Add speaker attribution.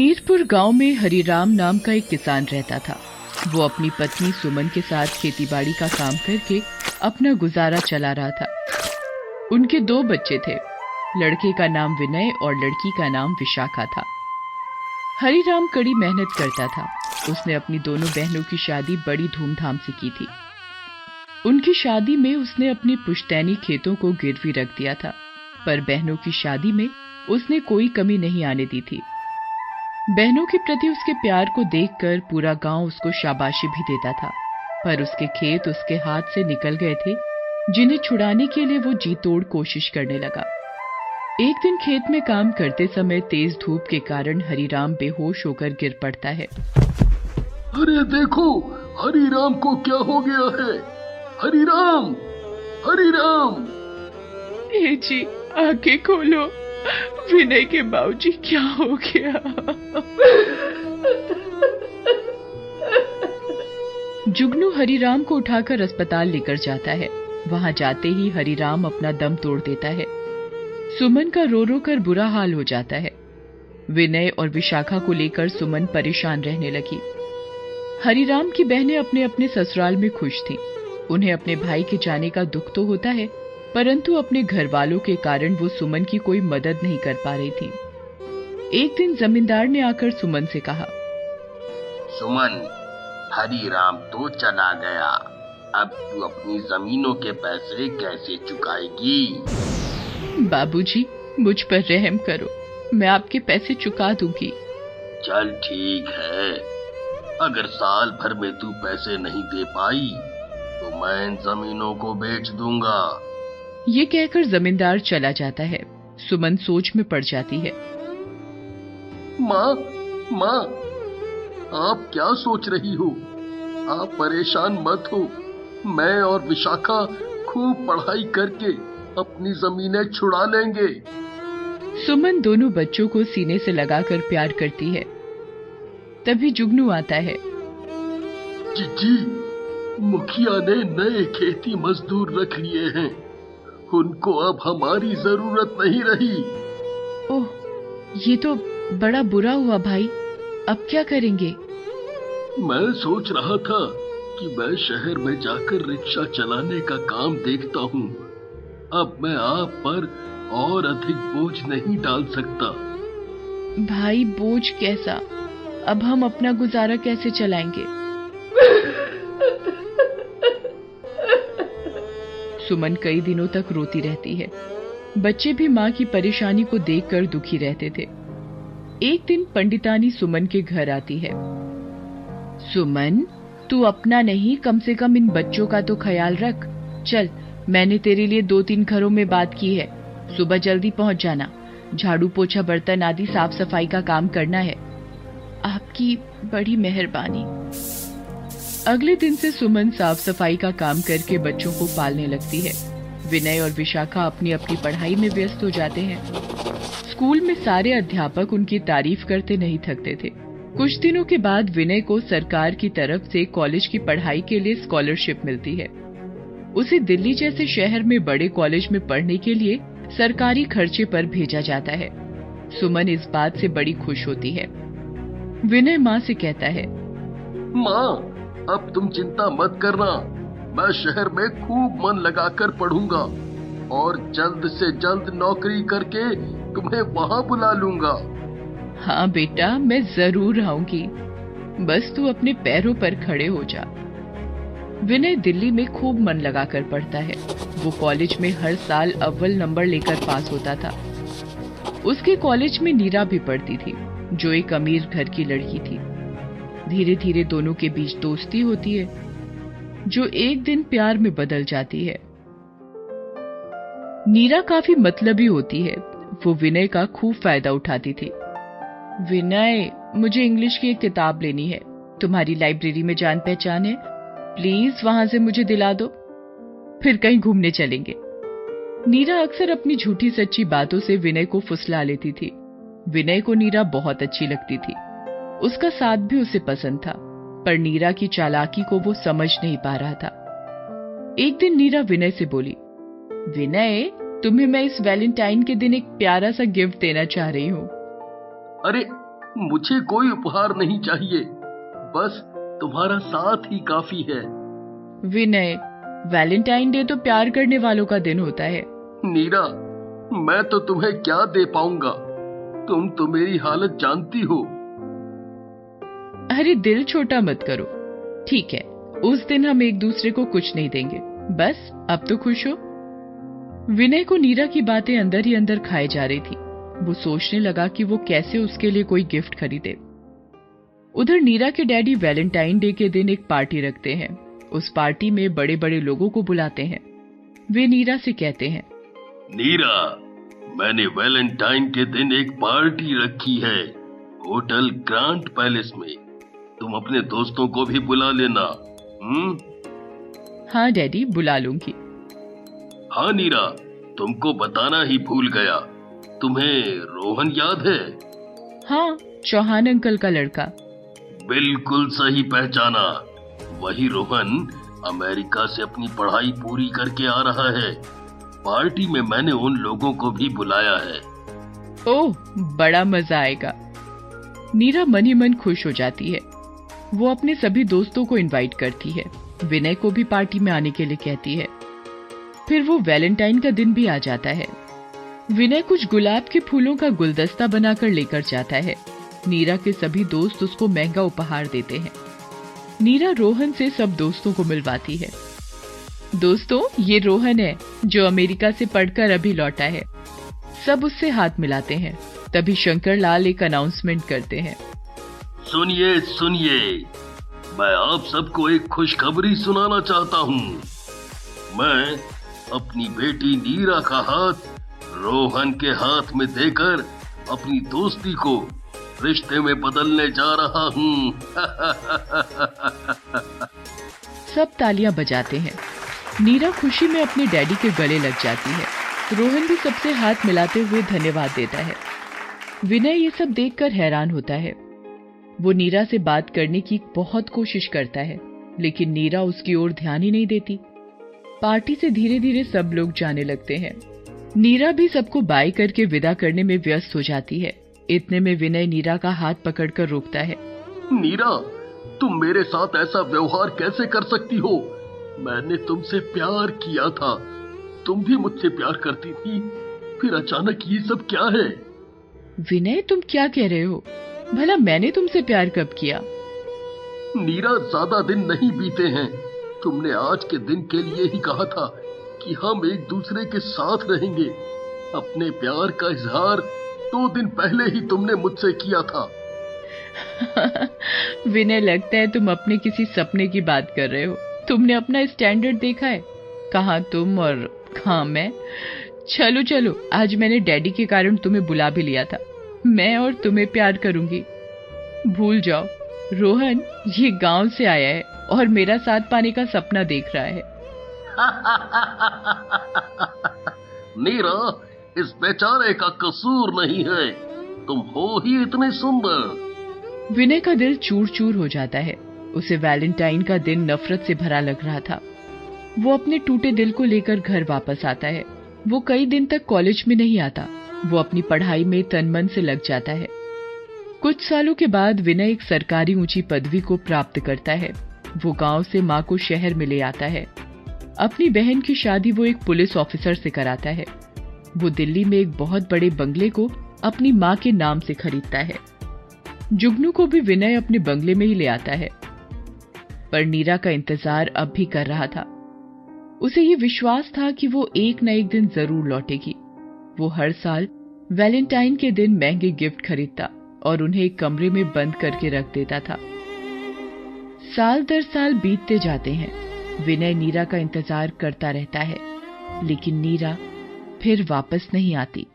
Speaker 1: मीरपुर गाँव में हरिराम नाम का एक किसान रहता था। वो अपनी पत्नी सुमन के साथ खेतीबाड़ी का काम करके अपना गुजारा चला रहा था। उनके दो बच्चे थे। लड़के का नाम विनय और लड़की का नाम विशाखा था। हरिराम कड़ी मेहनत करता था। उसने अपनी दोनों बहनों की शादी बड़ी धूमधाम से की थी। उनकी शादी में उसने अपनी पुश्तैनी खेतों को गिरवी रख दिया था। पर बहनों की शादी में उसने कोई कमी नहीं आने दी थी। बहनों के प्रति उसके प्यार को देखकर पूरा गाँव उसको शाबाशी भी देता था। पर उसके खेत उसके हाथ से निकल गए थे जिन्हें छुड़ाने के लिए वो जी तोड़ कोशिश करने लगा। एक दिन खेत में काम करते समय तेज धूप के कारण हरिराम बेहोश होकर गिर पड़ता है।
Speaker 2: अरे देखो हरिराम को क्या हो गया है? हरिराम! हरिराम!
Speaker 1: जी आँखें खोलो। विनय के बाबूजी, क्या हो गया? जुगनू हरिराम को उठाकर अस्पताल लेकर जाता है। वहाँ जाते ही हरिराम अपना दम तोड़ देता है। सुमन का रो रो कर बुरा हाल हो जाता है। विनय और विशाखा को लेकर सुमन परेशान रहने लगी। हरिराम की बहनें अपने अपने ससुराल में खुश थीं। उन्हें अपने भाई के जाने का दुख तो होता है परंतु अपने घर वालों के कारण वो सुमन की कोई मदद नहीं कर पा रही थी। एक दिन जमींदार ने आकर सुमन से कहा
Speaker 2: सुमन हरी राम तो चला गया। अब तू अपनी जमीनों के पैसे कैसे चुकाएगी?
Speaker 1: बाबूजी मुझ पर रहम करो। मैं आपके पैसे चुका दूँगी।
Speaker 2: चल ठीक है। अगर साल भर में तू पैसे नहीं दे पाई तो मैं इन जमीनों को बेच दूँगा।
Speaker 1: ये कहकर जमींदार चला जाता है। सुमन सोच में पड़ जाती है।
Speaker 2: माँ माँ आप क्या सोच रही हो? आप परेशान मत हो। मैं और विशाखा खूब पढ़ाई करके अपनी जमीनें छुड़ा लेंगे।
Speaker 1: सुमन दोनों बच्चों को सीने से लगाकर प्यार करती है। तभी जुगनू आता है।
Speaker 2: जीजी मुखिया ने नए खेती मजदूर रख लिए हैं। उनको अब हमारी ज़रूरत नहीं रही।
Speaker 1: ओह ये तो बड़ा बुरा हुआ भाई। अब क्या करेंगे?
Speaker 2: मैं सोच रहा था कि मैं शहर में जाकर रिक्शा चलाने का काम देखता हूँ। अब मैं आप पर और अधिक बोझ नहीं डाल सकता।
Speaker 1: भाई बोझ कैसा? अब हम अपना गुजारा कैसे चलाएँगे? सुमन कई दिनों तक रोती रहती है। बच्चे भी माँ की परेशानी को देखकर दुखी रहते थे। एक दिन पंडितानी सुमन के घर आती है। सुमन, तू अपना नहीं, कम से कम इन बच्चों का तो ख्याल रख। चल, मैंने तेरे लिए दो तीन घरों में बात की है। सुबह जल्दी पहुँच जाना। झाड़ू पोछा, बर्तन आदि साफ़ सफ़ाई का काम करना है। आपकी बड़ी मेहरबानी। अगले दिन से सुमन साफ़ सफ़ाई का काम करके बच्चों को पालने लगती है। विनय और विशाखा अपनी अपनी पढ़ाई में व्यस्त हो जाते हैं। स्कूल में सारे अध्यापक उनकी तारीफ़ करते नहीं थकते थे। कुछ दिनों के बाद विनय को सरकार की तरफ़ से कॉलेज की पढ़ाई के लिए स्कॉलरशिप मिलती है। उसे दिल्ली जैसे शहर में बड़े कॉलेज में पढ़ने के लिए सरकारी खर्चे पर भेजा जाता है। सुमन इस बात से बड़ी खुश होती है। विनय माँ से कहता है,
Speaker 2: माँ अब तुम चिंता मत करना। मैं शहर में खूब मन लगाकर पढ़ूँगा और जल्द से जल्द नौकरी करके तुम्हें वहाँ बुला लूँगा।
Speaker 1: हाँ बेटा, मैं ज़रूर आऊँगी। बस तू अपने पैरों पर खड़े हो जा। विनय दिल्ली में खूब मन लगाकर पढ़ता है। वो कॉलेज में हर साल अव्वल नंबर लेकर पास होता था। उसके कॉलेज में नीरा भी पढ़ती थी, जो एक अमीर घर की लड़की थी। धीरे धीरे दोनों के बीच दोस्ती होती है, जो एक दिन प्यार में बदल जाती है। नीरा काफ़ी मतलबी होती है, वो विनय का खूब फ़ायदा उठाती थी। विनय, मुझे इंग्लिश की एक किताब लेनी है, तुम्हारी लाइब्रेरी में जान पहचान है, प्लीज़ वहाँ से मुझे दिला दो, फिर कहीं घूमने चलेंगे। नीरा अक्सर अपनी झूठी सच्ची बातों से विनय को फुसला लेती थी। विनय को नीरा बहुत अच्छी लगती थी। उसका साथ भी उसे पसंद था पर नीरा की चालाकी को वो समझ नहीं पा रहा था। एक दिन नीरा विनय से बोली विनय तुम्हें मैं इस वैलेंटाइन के दिन एक प्यारा सा गिफ्ट देना चाह रही हूँ।
Speaker 2: अरे मुझे कोई उपहार नहीं चाहिए। बस तुम्हारा साथ ही काफ़ी है।
Speaker 1: विनय वैलेंटाइन डे तो प्यार करने वालों का दिन होता है।
Speaker 2: नीरा मैं तो तुम्हें क्या दे पाऊँगा? तुम तो मेरी हालत जानती हो।
Speaker 1: अरे दिल छोटा मत करो। ठीक है, उस दिन हम एक दूसरे को कुछ नहीं देंगे। बस, अब तो खुश हो। विनय को नीरा की बातें अंदर ही अंदर खाए जा रही थी। वो सोचने लगा कि वो कैसे उसके लिए कोई गिफ्ट खरीदे। उधर नीरा के डैडी वैलेंटाइन डे के दिन एक पार्टी रखते हैं। उस पार्टी में बड़े बड़े लोगों को बुलाते हैं। वे नीरा से कहते हैं,
Speaker 2: नीरा, मैंने वैलेंटाइन के दिन एक पार्टी रखी है, होटल ग्रांड पैलेस में। तुम अपने दोस्तों को भी बुला लेना। हम्म?
Speaker 1: हाँ डैडी बुला लूँगी।
Speaker 2: हाँ नीरा तुमको बताना ही भूल गया। तुम्हें रोहन याद है?
Speaker 1: हाँ चौहान अंकल का लड़का।
Speaker 2: बिल्कुल सही पहचाना। वही रोहन अमेरिका से अपनी पढ़ाई पूरी करके आ रहा है। पार्टी में मैंने उन लोगों को भी बुलाया है।
Speaker 1: ओह बड़ा मज़ा आएगा। नीरा मन ही मन खुश हो जाती है। वो अपने सभी दोस्तों को इनवाइट करती है। विनय को भी पार्टी में आने के लिए कहती है। फिर वो वैलेंटाइन का दिन भी आ जाता है। विनय कुछ गुलाब के फूलों का गुलदस्ता बनाकर लेकर जाता है। नीरा के सभी दोस्त उसको महँगा उपहार देते हैं। नीरा रोहन से सब दोस्तों को मिलवाती है। दोस्तों, ये रोहन है, जो अमेरिका से पढ़कर अभी लौटा है। सब उससे हाथ मिलाते हैं। तभी शंकर लाल एक अनाउंसमेंट करते हैं।
Speaker 2: सुनिए सुनिए। मैं आप सबको एक खुशखबरी सुनाना चाहता हूँ। मैं अपनी बेटी नीरा का हाथ रोहन के हाथ में देकर अपनी दोस्ती को रिश्ते में बदलने जा रहा हूँ।
Speaker 1: सब तालियाँ बजाते हैं। नीरा खुशी में अपने डैडी के गले लग जाती है। रोहन भी सबसे हाथ मिलाते हुए धन्यवाद देता है। विनय ये सब देखकर हैरान होता है। वो नीरा से बात करने की बहुत कोशिश करता है लेकिन नीरा उसकी ओर ध्यान ही नहीं देती। पार्टी से धीरे धीरे सब लोग जाने लगते हैं। नीरा भी सबको बाय करके विदा करने में व्यस्त हो जाती है। इतने में विनय नीरा का हाथ पकड़कर रोकता है।
Speaker 2: नीरा तुम मेरे साथ ऐसा व्यवहार कैसे कर सकती हो? मैंने तुमसे प्यार किया था। तुम भी मुझसे प्यार करती थी। फिर अचानक ये सब क्या है?
Speaker 1: विनय तुम क्या कह रहे हो? भला मैंने तुमसे प्यार कब किया?
Speaker 2: नीरा ज़्यादा दिन नहीं बीते हैं। तुमने आज के दिन के लिए ही कहा था कि हम एक दूसरे के साथ रहेंगे। अपने प्यार का इजहार दो दिन पहले ही तुमने मुझसे किया था।
Speaker 1: विनय लगता है तुम अपने किसी सपने की बात कर रहे हो। तुमने अपना स्टैंडर्ड देखा है। कहा तुम और कहा मैं? चलो चलो आज मैंने डैडी के कारण तुम्हें बुला भी लिया था। मैं और तुम्हें प्यार करूँगी। भूल जाओ रोहन ये गाँव से आया है और मेरा साथ पाने का सपना देख रहा है।
Speaker 2: नीरा इस बेचारे का कसूर नहीं है। तुम हो ही इतने सुंदर।
Speaker 1: विनय का दिल चूर चूर हो जाता है। उसे वैलेंटाइन का दिन नफरत से भरा लग रहा था। वो अपने टूटे दिल को लेकर घर वापस आता है। वो कई दिन तक कॉलेज में नहीं आता। वो अपनी पढ़ाई में तन मन से लग जाता है। कुछ सालों के बाद विनय एक सरकारी ऊँची पदवी को प्राप्त करता है। वो गाँव से माँ को शहर में ले आता है। अपनी बहन की शादी वो एक पुलिस ऑफिसर से कराता है। वो दिल्ली में एक बहुत बड़े बंगले को अपनी माँ के नाम से खरीदता है। जुगनू को भी विनय अपने बंगले में ही ले आता है। पर नीरा का इंतज़ार अब भी कर रहा था। उसे ये विश्वास था कि वो एक न एक दिन ज़रूर लौटेगी। वो हर साल वैलेंटाइन के दिन महँगे गिफ्ट खरीदता और उन्हें एक कमरे में बंद करके रख देता था। साल दर साल बीतते जाते हैं। विनय नीरा का इंतज़ार करता रहता है, लेकिन नीरा फिर वापस नहीं आती।